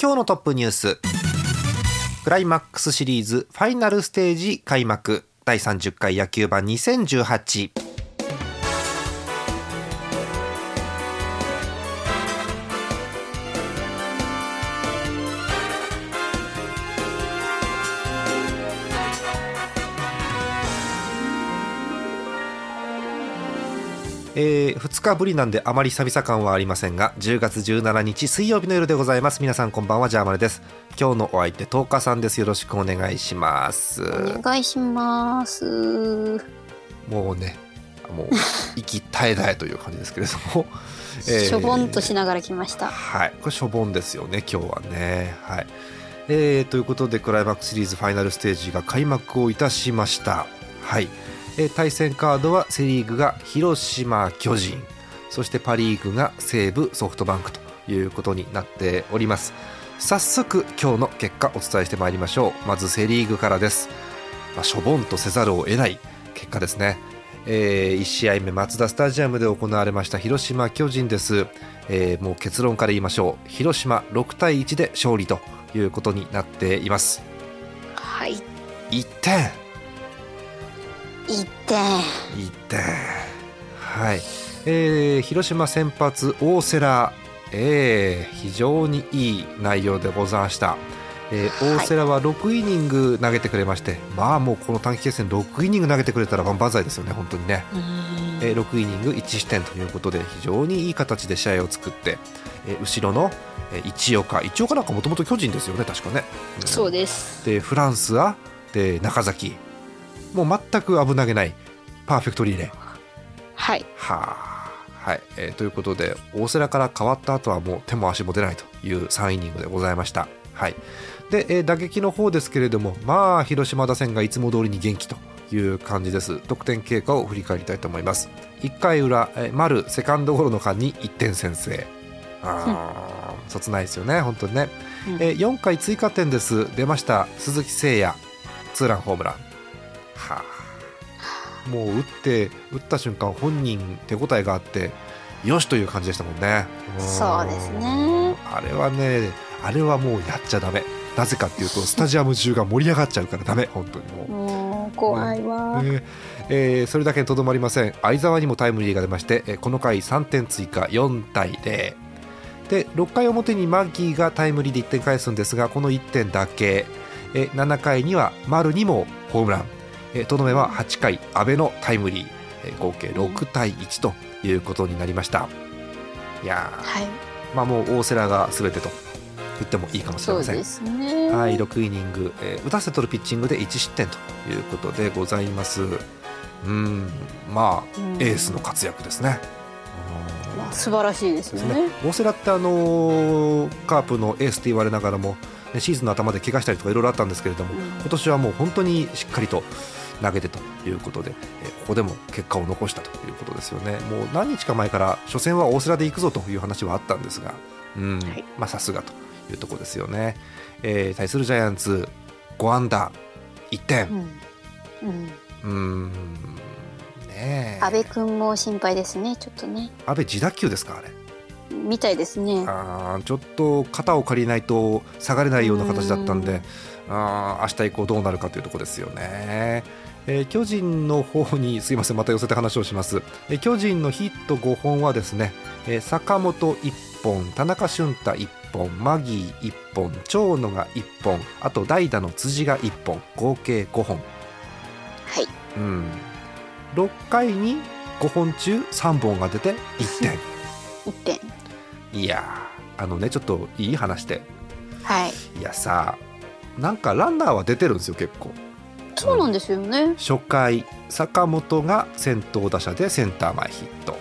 今日のトップニュース。クライマックスシリーズファイナルステージ開幕。第30回野球盤2018えー、2日ぶりなんであまり久々感はありませんが10月17日水曜日の夜でございます。皆さんこんばんはジャーマネです。今日のお相手10日さんです。よろしくお願いします。お願いします。もうねもう 息絶え絶えという感じですけれども、えー、しょぼんとしながら来ました。はい。これしょぼんですよね今日はね。はい。えー、ということでクライマックスシリーズファイナルステージが開幕をいたしました。はいえ対戦カードはセ・リーグが広島、巨人。そしてパ・リーグが西武、ソフトバンクということになっております。早速今日の結果お伝えしてまいりましょう。まずセ・リーグからです、まあ、しょぼんとせざるを得ない結果ですね。えー、1試合目マツダスタジアムで行われました広島巨人です、えー、もう結論から言いましょう。広島6対1で勝利ということになっています。はい。1点1点1点はい、えー、広島先発大瀬良、えー、非常にいい内容でございました、えー、大瀬良は6イニング投げてくれまして、はい、まあもうこの短期決戦6イニング投げてくれたら万々歳ですよね本当にね、えー、6イニング1失点ということで非常にいい形で試合を作って、えー、後ろの一岡。一岡なんかもともと巨人ですよね確かね、そうです。でフランスはで中崎もう全く危なげないパーフェクトリレー。はい。はあ。はい、えー、ということで大瀬良から変わった後はもう手も足も出ないという3イニングでございました。はい。で、えー、打撃の方ですけれどもまあ広島打線がいつも通りに元気という感じです。得点経過を振り返りたいと思います。1回裏、えー、丸セカンドゴロの間に1点先制。ああ、そつないですよね本当にね、うん、えー、4回追加点です。出ました鈴木誠也。ツーランホームランはあ、もう打って打った瞬間本人手応えがあってよしという感じでしたもんね。そうですね。あれはねあれはもうやっちゃだめなぜかっていうと スタジアム中が盛り上がっちゃうからだめ本当にもう。怖いわ、ね。えー、それだけにとどまりません。相澤にもタイムリーが出まして、えこの回3点追加4対0で6回表にマッギーがタイムリーで1点返すんですがこの1点だけ。え7回には丸にもホームランとどめは8回阿部のタイムリー合計6対1ということになりました。いや、はい、まあもう大瀬良が全てと言ってもいいかもしれません、ね、はい6イニング、えー、打たせとるピッチングで1失点ということでございます。うんまあ、エースの活躍ですね、まあ、素晴らしいですね、ね、大瀬良ってあのー、カープのエースと言われながらもシーズンの頭で怪我したりとかいろいろあったんですけれども、うん、今年はもう本当にしっかりと投げてということで、えここでも結果を残したということですよね。もう何日か前から初戦は大瀬良で行くぞという話はあったんですが、うん、はい、まあさすがというところですよね。えー、対するジャイアンツ5安打1点。うん、うんね阿部君も心配ですねちょっとね。阿部自打球ですかあれ。みたいですねあちょっと肩を借りないと下がれないような形だったんであ明日以降どうなるかというところですよね。えー、巨人の方に すいませんまた寄せて話をします、えー、巨人のヒット5本はですね、えー、坂本1本田中俊太1本マギー1本長野が1本あと代打の辻が1本合計5本。はい、うん、6回に5本中3本が出て1点。1点。いやあのねちょっといい話で。はい。いやさなんかランナーは出てるんですよ結構そうなんですよね、初回坂本が先頭打者でセンター前ヒット、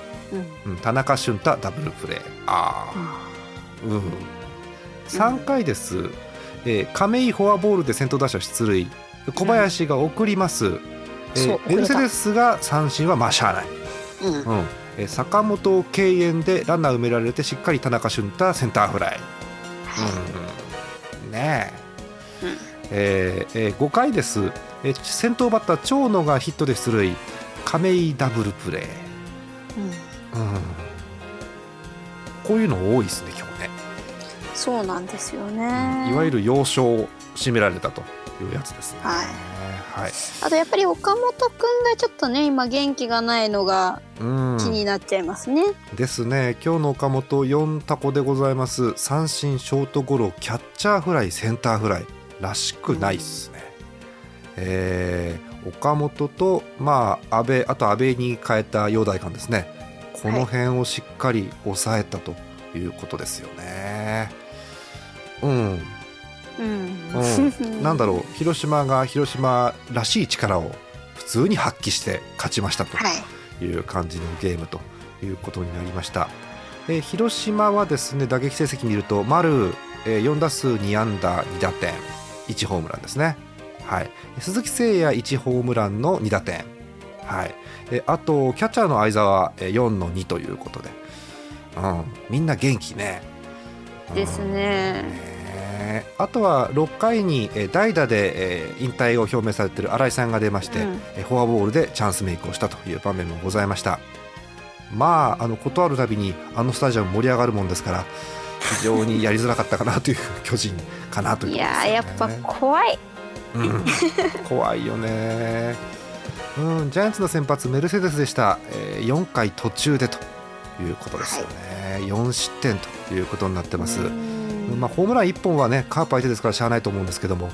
うん、うん、田中俊太ダブルプレー。ああうん、うん、3回です、えー、亀井フォアボールで先頭打者出塁。小林が送ります、うん、えー、メルセデスが三振はまあしゃあない、うん。うん。えー、坂本敬遠でランナー埋められてしっかり田中俊太センターフライ、うん、ねえ、うん。えーえー、5回です、えー、先頭バッター長野がヒットで出塁。亀井ダブルプレー、うん、うん、こういうの多いですね今日ね。そうなんですよね、いわゆる要所を占められたというやつですね、はい。はい、あとやっぱり岡本君がちょっとね今元気がないのが気になっちゃいますね。ですね。今日の岡本4タコでございます。三振ショートゴロキャッチャーフライセンターフライ。らしくないっすね。えー、岡本と、まあ、安倍あと安倍に変えた陽大館ですね。この辺をしっかり抑えたということですよね。はい、うん。うん、なんだろう広島が広島らしい力を普通に発揮して勝ちましたとい。う感じのゲームということになりました、はい、え広島はですね打撃成績見ると丸、えー、4打数2安打2打点1ホームランですね、はい、鈴木誠也1ホームランの2打点、はい、えあとキャッチャーの相澤4の2ということで、うん、みんな元気ね。ですね。あとは6回に代打で引退を表明されている新井さんが出まして、うん、フォアボールでチャンスメイクをしたという場面もございました。まああの断るたびにあのスタジアム盛り上がるもんですから非常にやりづらかったかなという 巨人かなという、ね、いややっぱ怖い、うん、怖いよね。うん、ジャイアンツの先発メルセデスでした、えー、4回途中でということですよね、はい、4失点ということになってます。まあ、ホームラン1本はねカープ相手ですからしゃあないと思うんですけども、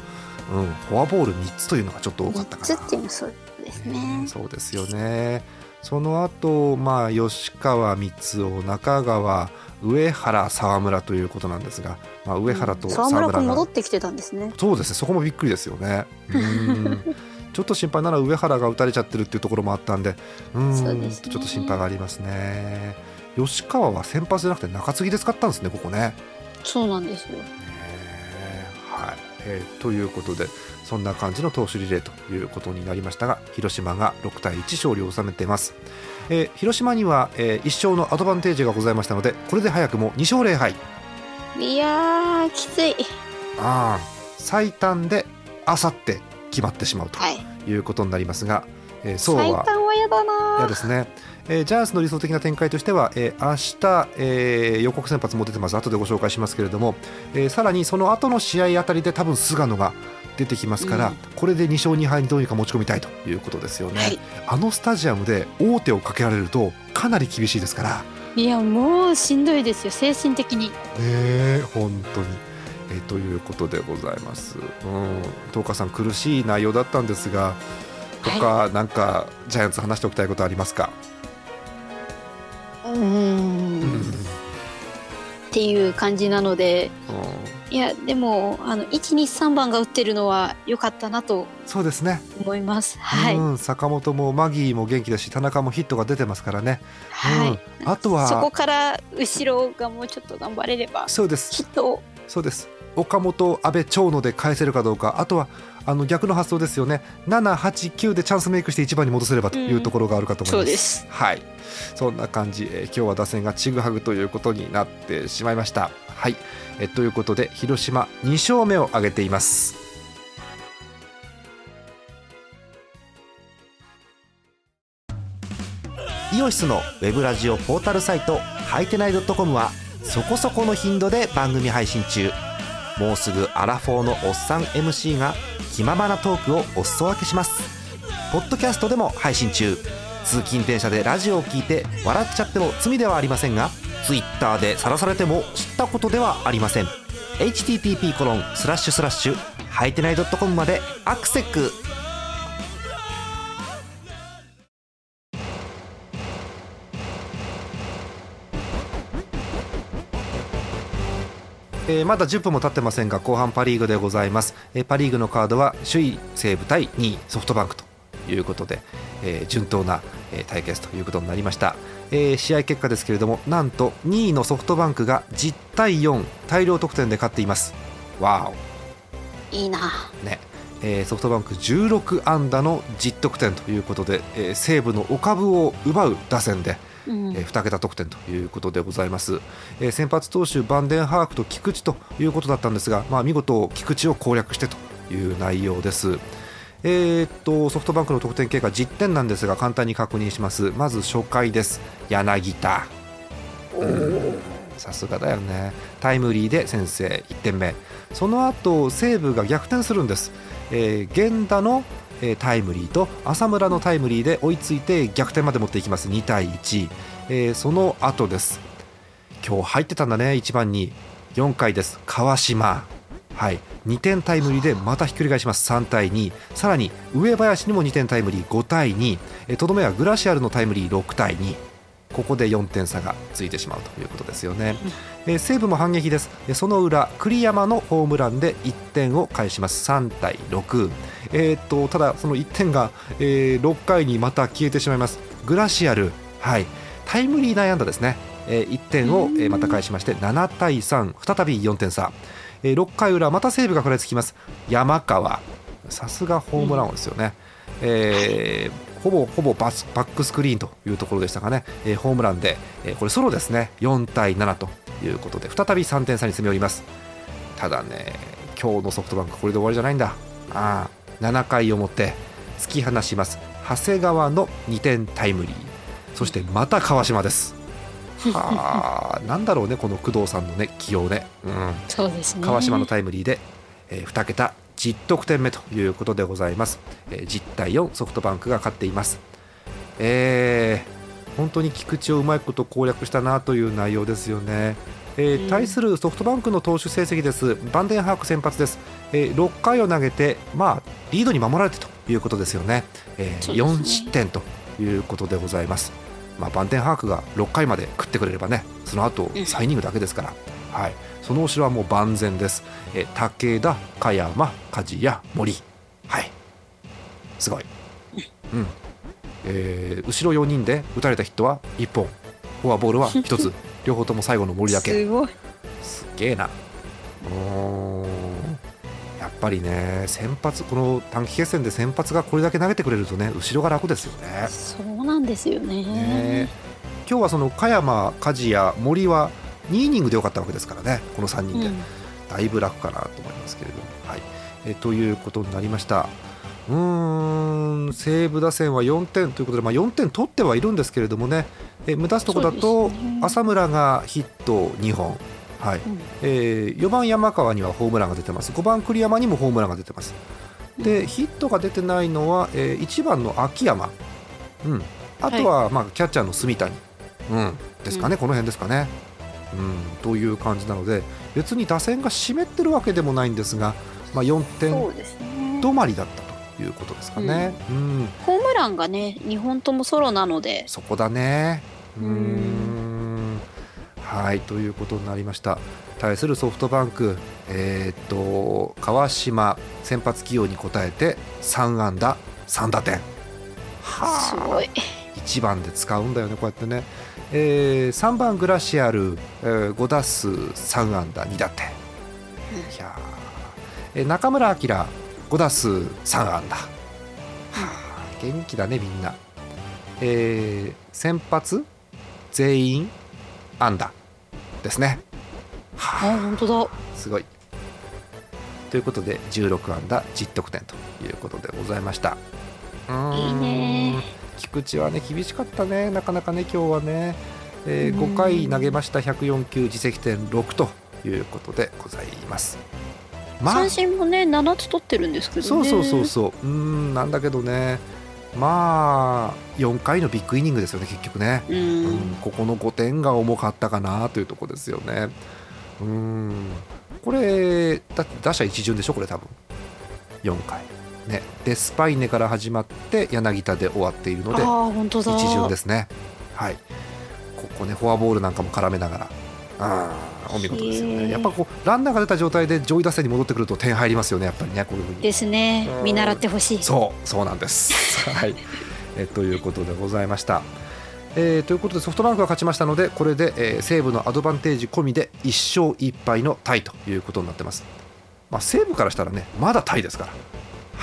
うん、フォアボール3つというのがちょっと多かったかな。3つっていうのそうですね。そうですよね。その後、まあ吉川光雄中川上原沢村ということなんですが、まあ、上原と沢村が戻ってきてたんですね。そうですねそこもびっくりですよね。うん。ちょっと心配なら上原が打たれちゃってるっていうところもあったんでうん、ね、ちょっと心配がありますね。吉川は先発じゃなくて中継ぎで使ったんですねここね。そうなんですよ。はい。えー、ということでそんな感じの投手リレーということになりましたが広島が6対1勝利を収めています、えー、広島には、えー、1勝のアドバンテージがございましたのでこれで早くも2勝0敗。いやきつい。あ最短であさって決まってしまうとい。うことになりますが、はい、えー、そうは最短は嫌だな嫌ですね。えー、ジャイアンツの理想的な展開としては、えー、明日、えー、予告先発も出てます。後でご紹介しますけれども、えー、さらにその後の試合あたりで多分菅野が出てきますから、うん、これで2勝2敗にどうにか持ち込みたいということですよね、はい、あのスタジアムで王手をかけられるとかなり厳しいですから。いやもうしんどいですよ精神的に。ね本当に。えということでございます。うん、東花さん苦しい内容だったんですが、とか、はい、なんかジャイアンツ話しておきたいことありますか？うん。っていう感じなので、いやでもあの123番が打ってるのは良かったなとそうですね。思います。はい、うん、坂本もマギーも元気だし田中もヒットが出てますからね。はい、うん、あとはそこから後ろがもうちょっと頑張れればそうです。ヒットそうです。岡本、阿部、長野で返せるかどうか。あとはあの逆の発想ですよね。7、8、9でチャンスメイクして1番に戻せればというところがあるかと思います。うん、はい。そんな感じ、えー、今日は打線がちぐはぐということになってしまいました。はい、えということで広島2勝目を挙げています。イオシスのウェブラジオポータルサイトハイテナイドットコムはそこそこの頻度で番組配信中。もうすぐアラフォーのおっさん MC が気ままなトークをお裾分けします。ポッドキャストでも配信中。通勤電車でラジオを聞いて笑っちゃっても罪ではありませんが Twitter で晒されても知ったことではありません。http コロンスラッシュスラッシュはいてない .com までアクセックえー、まだ10分も経ってませんが後半パ・リーグでございます、えー、パ・リーグのカードは首位西武対2位ソフトバンクということで、えー、順当な、えー、対決ということになりました、えー、試合結果ですけれどもなんと2位のソフトバンクが10対4大量得点で勝っています。わいいな。ね。えー、ソフトバンク16安打の10得点ということで、えー、西武のお株を奪う打線で、うん、えー、2桁得点ということでございます、えー、先発投手バンデンハークと菊池ということだったんですが、まあ、見事菊池を攻略してという内容です。えー、っとソフトバンクの得点経過10点なんですが簡単に確認します。まず初回です。柳田。さすがだよね。タイムリーで先制。1点目。その後西武が逆転するんです。えー、源田の、えー、タイムリーと浅村のタイムリーで追いついて逆転まで持っていきます。2対1、えー、その後です。今日入ってたんだね1番に。4回です。川島はい。2点タイムリーでまたひっくり返します。3対2さらに上林にも2点タイムリー。5対2とどめはグラシアルのタイムリー。6対2ここで4点差がついてしまうということですよね、えー、西武も反撃です。その裏栗山のホームランで1点を返します。3対6、えー、っとただその1点が、えー、6回にまた消えてしまいます。グラシアル。はい。タイムリー内安打ですね、えー、1点を、えまた返しまして7対3再び4点差、えー、6回裏また西武が食らいつきます。山川。さすがホームラン王ですよね、えーほぼほぼバスバックスクリーンというところでしたかね、えー、ホームランで、えー、これソロですね。4対7ということで再び3点差に詰め寄ります。ただね今日のソフトバンクこれで終わりじゃないんだ。あ7回表突き放します。長谷川の2点タイムリー。そしてまた川島ですはあなんだろうねこの工藤さんのね起用ね,、うん、そうですね。川島のタイムリーで、えー、2桁10得点目ということでございます、えー、10対4ソフトバンクが勝っています。えー、本当に菊池をうまいこと攻略したなという内容ですよね。えー、対するソフトバンクの投手成績です、バンデンハーク先発です、えー、6回を投げて、まあ、リードに守られてということですよね、えー、4失点ということでございます、まあ、バンデンハークが6回まで食ってくれればね、その後3イニングだけですから、はい、その後ろはもう万全です、え武田加山梶谷森。はい。すごい、うん。えー、後ろ4人で打たれたヒットは1本。フォアボールは 1つ。両方とも最後の森だけ。すごい。すげえな。うんやっぱりね先発この短期決戦で先発がこれだけ投げてくれるとね後ろが楽ですよね。そうなんですよね。ね。今日はその加山梶谷森は2イニングでよかったわけですからね。この3人で、うん、だいぶ楽かなと思いますけれども、はい。えということになりました。うん。西武打線は4点ということで、まあ、4点取ってはいるんですけれどもね、え目立つところだと、ね、浅村がヒット2本、はい。うん、えー、4番山川にはホームランが出てます。5番栗山にもホームランが出てます。でヒットが出てないのは、えー、1番の秋山、うん、あとは、まあ、キャッチャーの住谷、うん、ですかね、うん、この辺ですかね。うん、という感じなので別に打線が湿ってるわけでもないんですが、まあ、4点止まりだったということですかね、うん、うん、ホームランがね2本ともソロなので。そこだね。うん。はい。ということになりました。対するソフトバンクえー、っと川島先発起用に応えて3安打3打点。はあ。すごい1番で使うんだよねこうやってね。えー、3番グラシアル、えー、5打数3安打2打点、いやえー、中村晃5打数3安打、はあ、元気だねみんな、えー、先発全員安打ですね。はあ本当だ。すごい。ということで16安打10得点ということでございました。いいね菊池はね厳しかったね、なかなかね、今日はね、えー、5回投げました、104球、自責点6ということでございます。まあ、三振もね、7つ取ってるんですけど、ね、そうそうそうそう、うんなんだけどね、まあ、4回のビッグイニングですよね、結局ね、うん、ここの5点が重かったかなというところですよね。うん。これ、だって打者一巡でしょ、これ、多分。4回。ね、でスパイネから始まって柳田で終わっているので一巡ですね。はい、ここねフォアボールなんかも絡めながらあお見事ですよね。やっぱこうランナーが出た状態で上位打線に戻ってくると点入りますよねやっぱりねこういうふうに。ですね見習ってほしい。そうそうなんです。はいえということでございました。えー、ということでソフトバンクが勝ちましたのでこれで、えー、西武のアドバンテージ込みで1勝1敗のタイということになってます。まあ、西武からしたらねまだタイですから。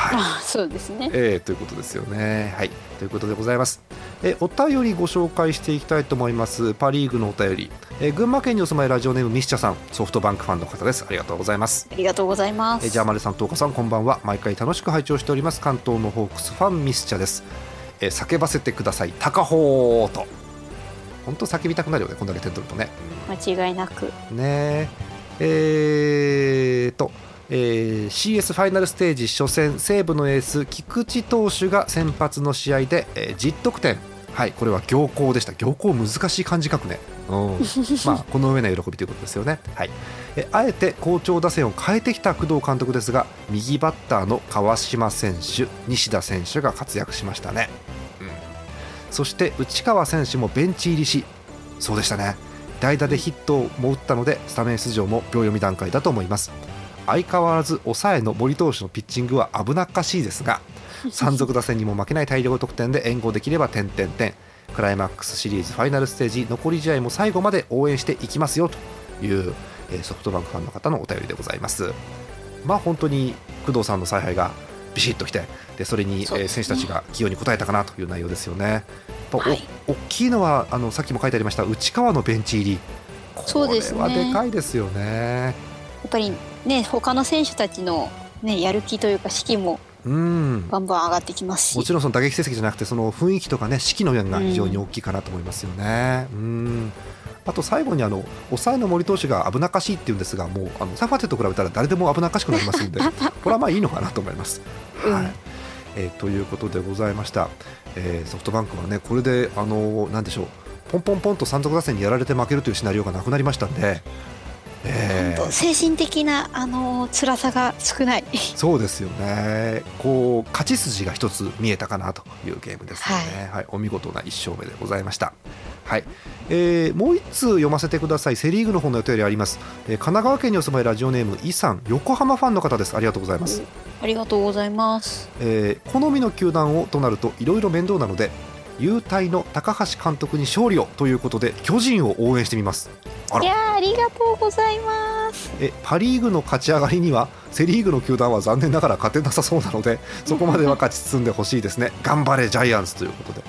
はい、あそうですね、えー、ということですよね。はい、ということでございます。えお便りご紹介していきたいと思います。パ・リーグのお便り、え群馬県にお住まいラジオネームミスチャさん、ソフトバンクファンの方です。ありがとうございます。ありがとうございます。えジャーマルさん、東花さん、こんばんは。毎回楽しく拝聴しております。関東のホークスファンミスチャです。え叫ばせてください、高穂と。本当叫びたくなるよね、こんだけ点取るとね。間違いなく。ねえーと。えー、CS ファイナルステージ初戦西武のエース菊池投手が先発の試合で、えー、10得点。はいこれは行幸でした。行幸難しい漢字書くね、うん。まあ、この上の喜びということですよね、はい、えあえて好調打線を変えてきた工藤監督ですが右バッターの川島選手西田選手が活躍しましたね、うん、そして内川選手もベンチ入りしそうでしたね。代打でヒットも打ったのでスタメン出場も秒読み段階だと思います相変わらず抑えの森投手のピッチングは危なっかしいですが 山賊打線にも負けない大量得点で援護できれば点々点クライマックスシリーズファイナルステージ残り試合も最後まで応援していきますよというソフトバンクファンの方のお便りでございます。まあ本当に工藤さんの采配がビシッときてでそれに選手たちが起用に応えたかなという内容ですよね。はい、大きいのはあのさっきも書いてありました内川のベンチ入り。これはでかいですよね。やっぱりね他の選手たちの、ね、やる気というか士気もうん。バンバン上がってきますし。もちろんその打撃成績じゃなくてその雰囲気とかね士気の面が非常に大きいかなと思いますよね。うん、うんあと最後にあの抑えの森投手が危なっかしいっていうんですがもうあのサファテと比べたら誰でも危なっかしくなりますので これはまあいいのかなと思います。はい、えー、ということでございました、えー、ソフトバンクはねこれであのなんでしょうポンポンポンと山賊打線にやられて負けるというシナリオがなくなりましたんでえー、精神的なあの辛さが少ない。そうですよね。こう勝ち筋が一つ見えたかなというゲームですね、はい、はい、お見事な1勝目でございました。はい、えー、もう1通読ませてください。セ・リーグの方の予定りあります、えー、神奈川県にお住まいラジオネームイさん。横浜ファンの方です。ありがとうございます。ありがとうございます、えー、好みの球団をとなるといろいろ面倒なので優待の高橋監督に勝利をということで巨人を応援してみます。いやありがとうございます。えパ・リーグの勝ち上がりにはセ・リーグの球団は残念ながら勝てなさそうなので そこまでは勝ち進んでほしいですね。頑張れジャイアンツということで。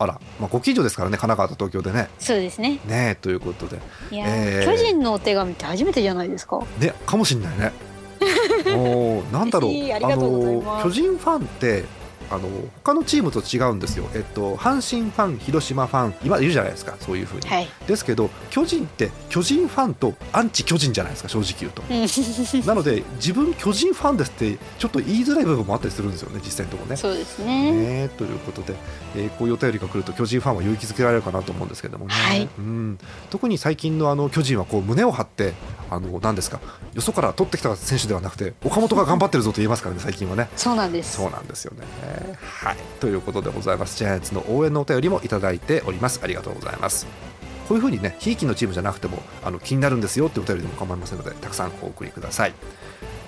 あら、まあ、ご近所ですからね神奈川と東京でね。そうですね。ねということで。いや、えー、巨人のお手紙って初めてじゃないですか？ねかもしれないね。おなんだろう。あの巨人ファンってあの他のチームと違うんですよ、えっと、阪神ファン、広島ファン、今いるじゃないですか、そういうふうに、はい、ですけど、巨人って巨人ファンとアンチ巨人じゃないですか、正直言うと。なので、自分、巨人ファンですって、ちょっと言いづらい部分もあったりするんですよね、実際のところね。そうですね。ねということで、えー、こういうお便りが来ると、巨人ファンは勇気づけられるかなと思うんですけどもね、はい、うん。特に最近のあの巨人はこう胸を張って、あの何ですか、よそから取ってきた選手ではなくて、岡本が頑張ってるぞと言えますからね、最近はね。そうなんです。そうなんですよね。はい。ということでございます。ジャイアンツの応援のお便りもいただいております。ありがとうございます。こういうふうにねひいきのチームじゃなくてもあの気になるんですよってお便りでも構いませんのでたくさんお送りください。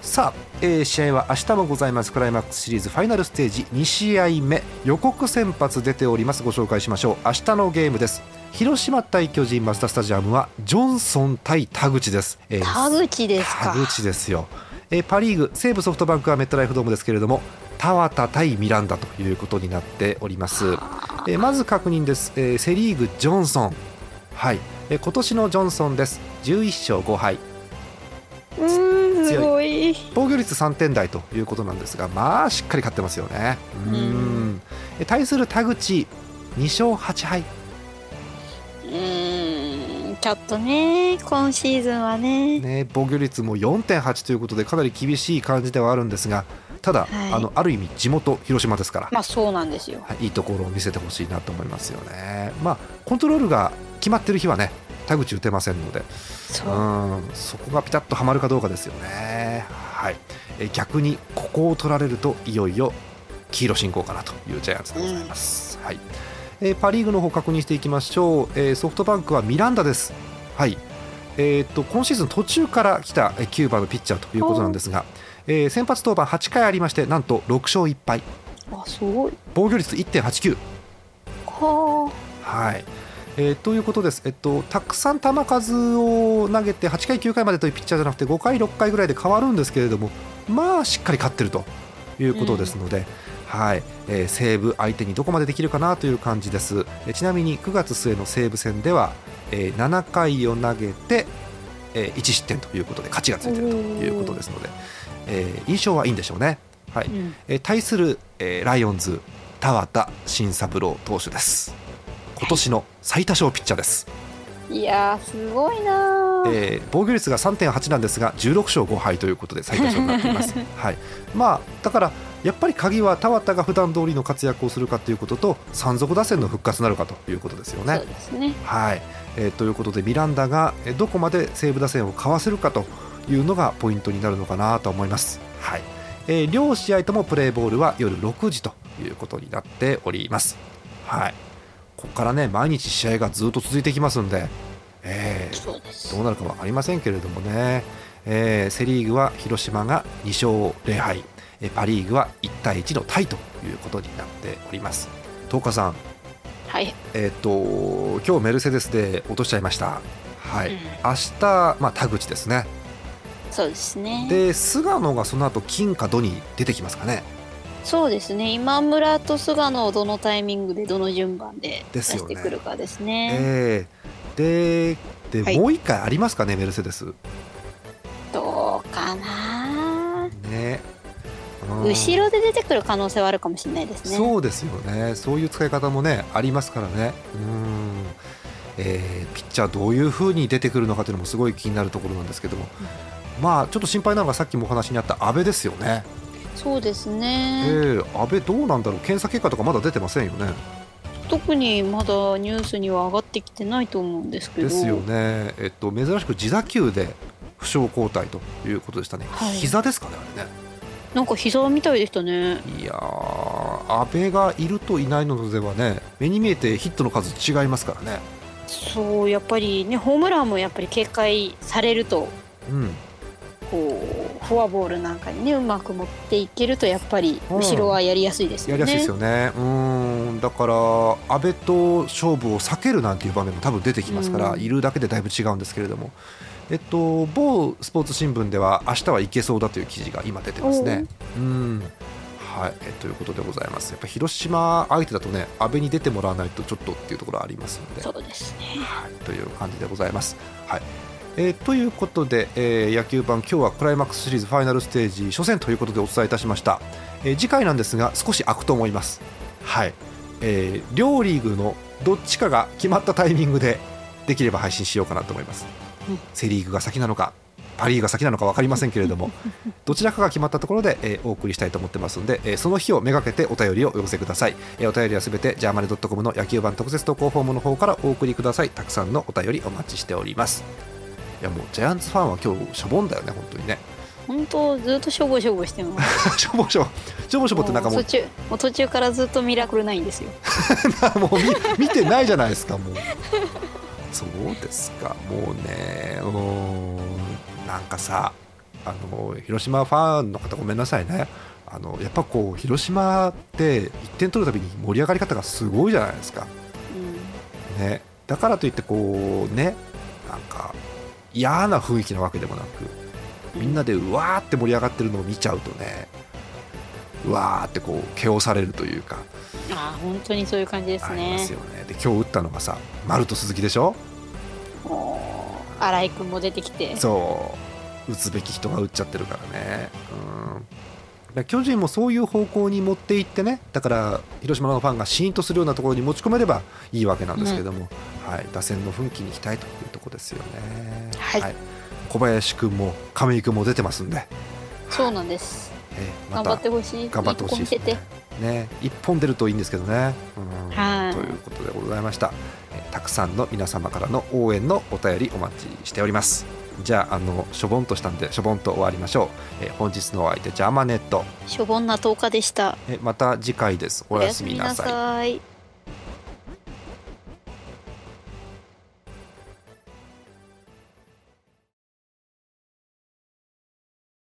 さあ、えー、試合は明日もございます。クライマックスシリーズファイナルステージ2試合目予告先発出ております。ご紹介しましょう。明日のゲームです。広島対巨人マツダスタジアムはジョンソン対田口です、えー、田口です田口ですよ。えー、パ・リーグ西武ソフトバンクはメットライフドームですけれども田畑対ミランダということになっております、えー、まず確認です、えー、セ・リーグジョンソン。はい、えー、今年のジョンソンです。11勝5敗。うんすごい。防御率3点台ということなんですがまあしっかり勝ってますよね。うん。対する田口2勝8敗。うんちょっとね今シーズンはね。ね防御率も4.8ということでかなり厳しい感じではあるんですがただ、はい、あのある意味地元広島ですから、まあそうなんですよ、はい、いいところを見せてほしいなと思いますよね。まあコントロールが決まってる日はね田口打てませんので。う。んそこがピタッとはまるかどうかですよね。はい、え逆にここを取られるといよいよ黄色進行かなというジャイアンツでございます。うん、はい。えー、パ・リーグの方確認していきましょう、えー、ソフトバンクはミランダです。はい。えーと、と今シーズン途中から来た9番のピッチャーということなんですが、えー、先発登板8回ありましてなんと6勝1敗。あすごい。防御率1.89はあ。はい。えー、ということです、えっと、たくさん球数を投げて8回、9回までというピッチャーじゃなくて5回、6回ぐらいで変わるんですけれどもまあしっかり勝ってるということですので、うん、はい。えー、西武相手にどこまでできるかなという感じです、えー、ちなみに9月末の西武戦では、えー、7回を投げて、えー、1失点ということで勝ちがついているということですので、えー、印象はいいんでしょうね。はい、うん、えー、対する、えー、ライオンズ田畑慎三郎投手です。今年の最多勝ピッチャーです、いやすごいな、えー、防御率が3.8なんですが16勝5敗ということで最多勝になっています、はい。まあ、だからやっぱり鍵は田畑が普段通りの活躍をするかということと山賊打線の復活なるかということですよね。そうですね。はい。えー、ということでミランダがどこまで西武打線をかわせるかというのがポイントになるのかなと思います。はいえー、両試合ともプレーボールは夜6時ということになっております。はい、ここからね毎日試合がずっと続いていきますんで、えー、どうなるか分かりませんけれどもね、えー、セ・リーグは広島が2勝0敗、えパ・リーグは1対1のタイということになっております。東花さんはい、えっ、と今日メルセデスで落としちゃいました。はい、うん、明日まあ田口ですね。そうですね。で菅野がその後金か土に出てきますかね。そうですね。今村と菅野をどのタイミングでどの順番で出してくるかですね。えー、でで、はい、もう一回ありますかねメルセデス。どうかな。ね。後ろで出てくる可能性はあるかもしれないですね。そうですよね。そういう使い方もねありますからね。うん。えー、ピッチャーどういうふうに出てくるのかというのもすごい気になるところなんですけども、うん、まあちょっと心配なのがさっきもお話にあった阿部ですよね。そうですね、えー、安倍どうなんだろう。検査結果とかまだ出てませんよね。特にまだニュースには上がってきてないと思うんですけど。ですよね、えっと、珍しく自打球で負傷交代ということでしたね、はい、膝ですかねあれね。なんか膝みたいでしたね。いや阿部がいるといないのではね目に見えてヒットの数違いますからね。そうやっぱりねホームランもやっぱり警戒されると、うん、こうフォアボールなんかにねうまく持っていけるとやっぱり後ろはやりやすいですよね、うん、やりやすいですよね。うん。だから阿部と勝負を避けるなんていう場面も多分出てきますから、うん、いるだけでだいぶ違うんですけれども。えっと某スポーツ新聞では明日はいけそうだという記事が今出てますね。うん。はい、えということでございます。やっぱ広島相手だとね、阿部に出てもらわないとちょっとっていうところありますので、そうですね。はい、という感じでございます。はい、えー、ということで、えー、野球盤今日はクライマックスシリーズファイナルステージ初戦ということでお伝えいたしました、えー、次回なんですが少し空くと思います。はい、えー、両リーグのどっちかが決まったタイミングでできれば配信しようかなと思います、うん、セ・リーグが先なのかパ・リーグが先なのか分かりませんけれども どちらかが決まったところで、えー、お送りしたいと思ってますので、えー、その日をめがけてお便りをお寄せください、えー、お便りはすべてジャーマネドットコムの野球版特設投稿フォームの方からお送りください。たくさんのお便りお待ちしておりますいやもうジャイアンツファンは今日しょぼんだよね本当にね。本当ずっとしょぼしょぼしてます。しょぼしょぼ。しょぼしょぼってなんかもう途中もう途中からずっとミラクルないんですよ。もう見見てないじゃないですかもう。そうですかもうねう。んなんかさあの広島ファンの方ごめんなさいね。あのやっぱこう広島って1点取るたびに盛り上がり方がすごいじゃないですか、うん、ね、だからといってこうねなんか嫌な雰囲気なわけでもなくみんなでうわーって盛り上がってるのを見ちゃうとねうわーってこう毛をされるというかあ本当にそういう感じですね。ありますよね。で今日打ったのがさ丸と鈴木でしょ？新井君も出てきて。そう。打つべき人が打っちゃってるからね。うん。巨人もそういう方向に持っていってねだから広島のファンがシーンとするようなところに持ち込めればいいわけなんですけども、うん、はい、打線の奮起に期待というところですよね、はい、はい、小林君も亀井君も出てますんで。そうなんです、えー、ま、頑張ってほしい。頑張ってほしいね。ね一本出るといいんですけどね、うん、はい。ということでございました、えー、たくさんの皆様からの応援のお便りお待ちしております。じゃああのしょぼんとしたんでしょぼんと終わりましょう、えー、本日のお相手ジャーマネット。しょぼんな10日でした。えまた次回です。おやすみなさい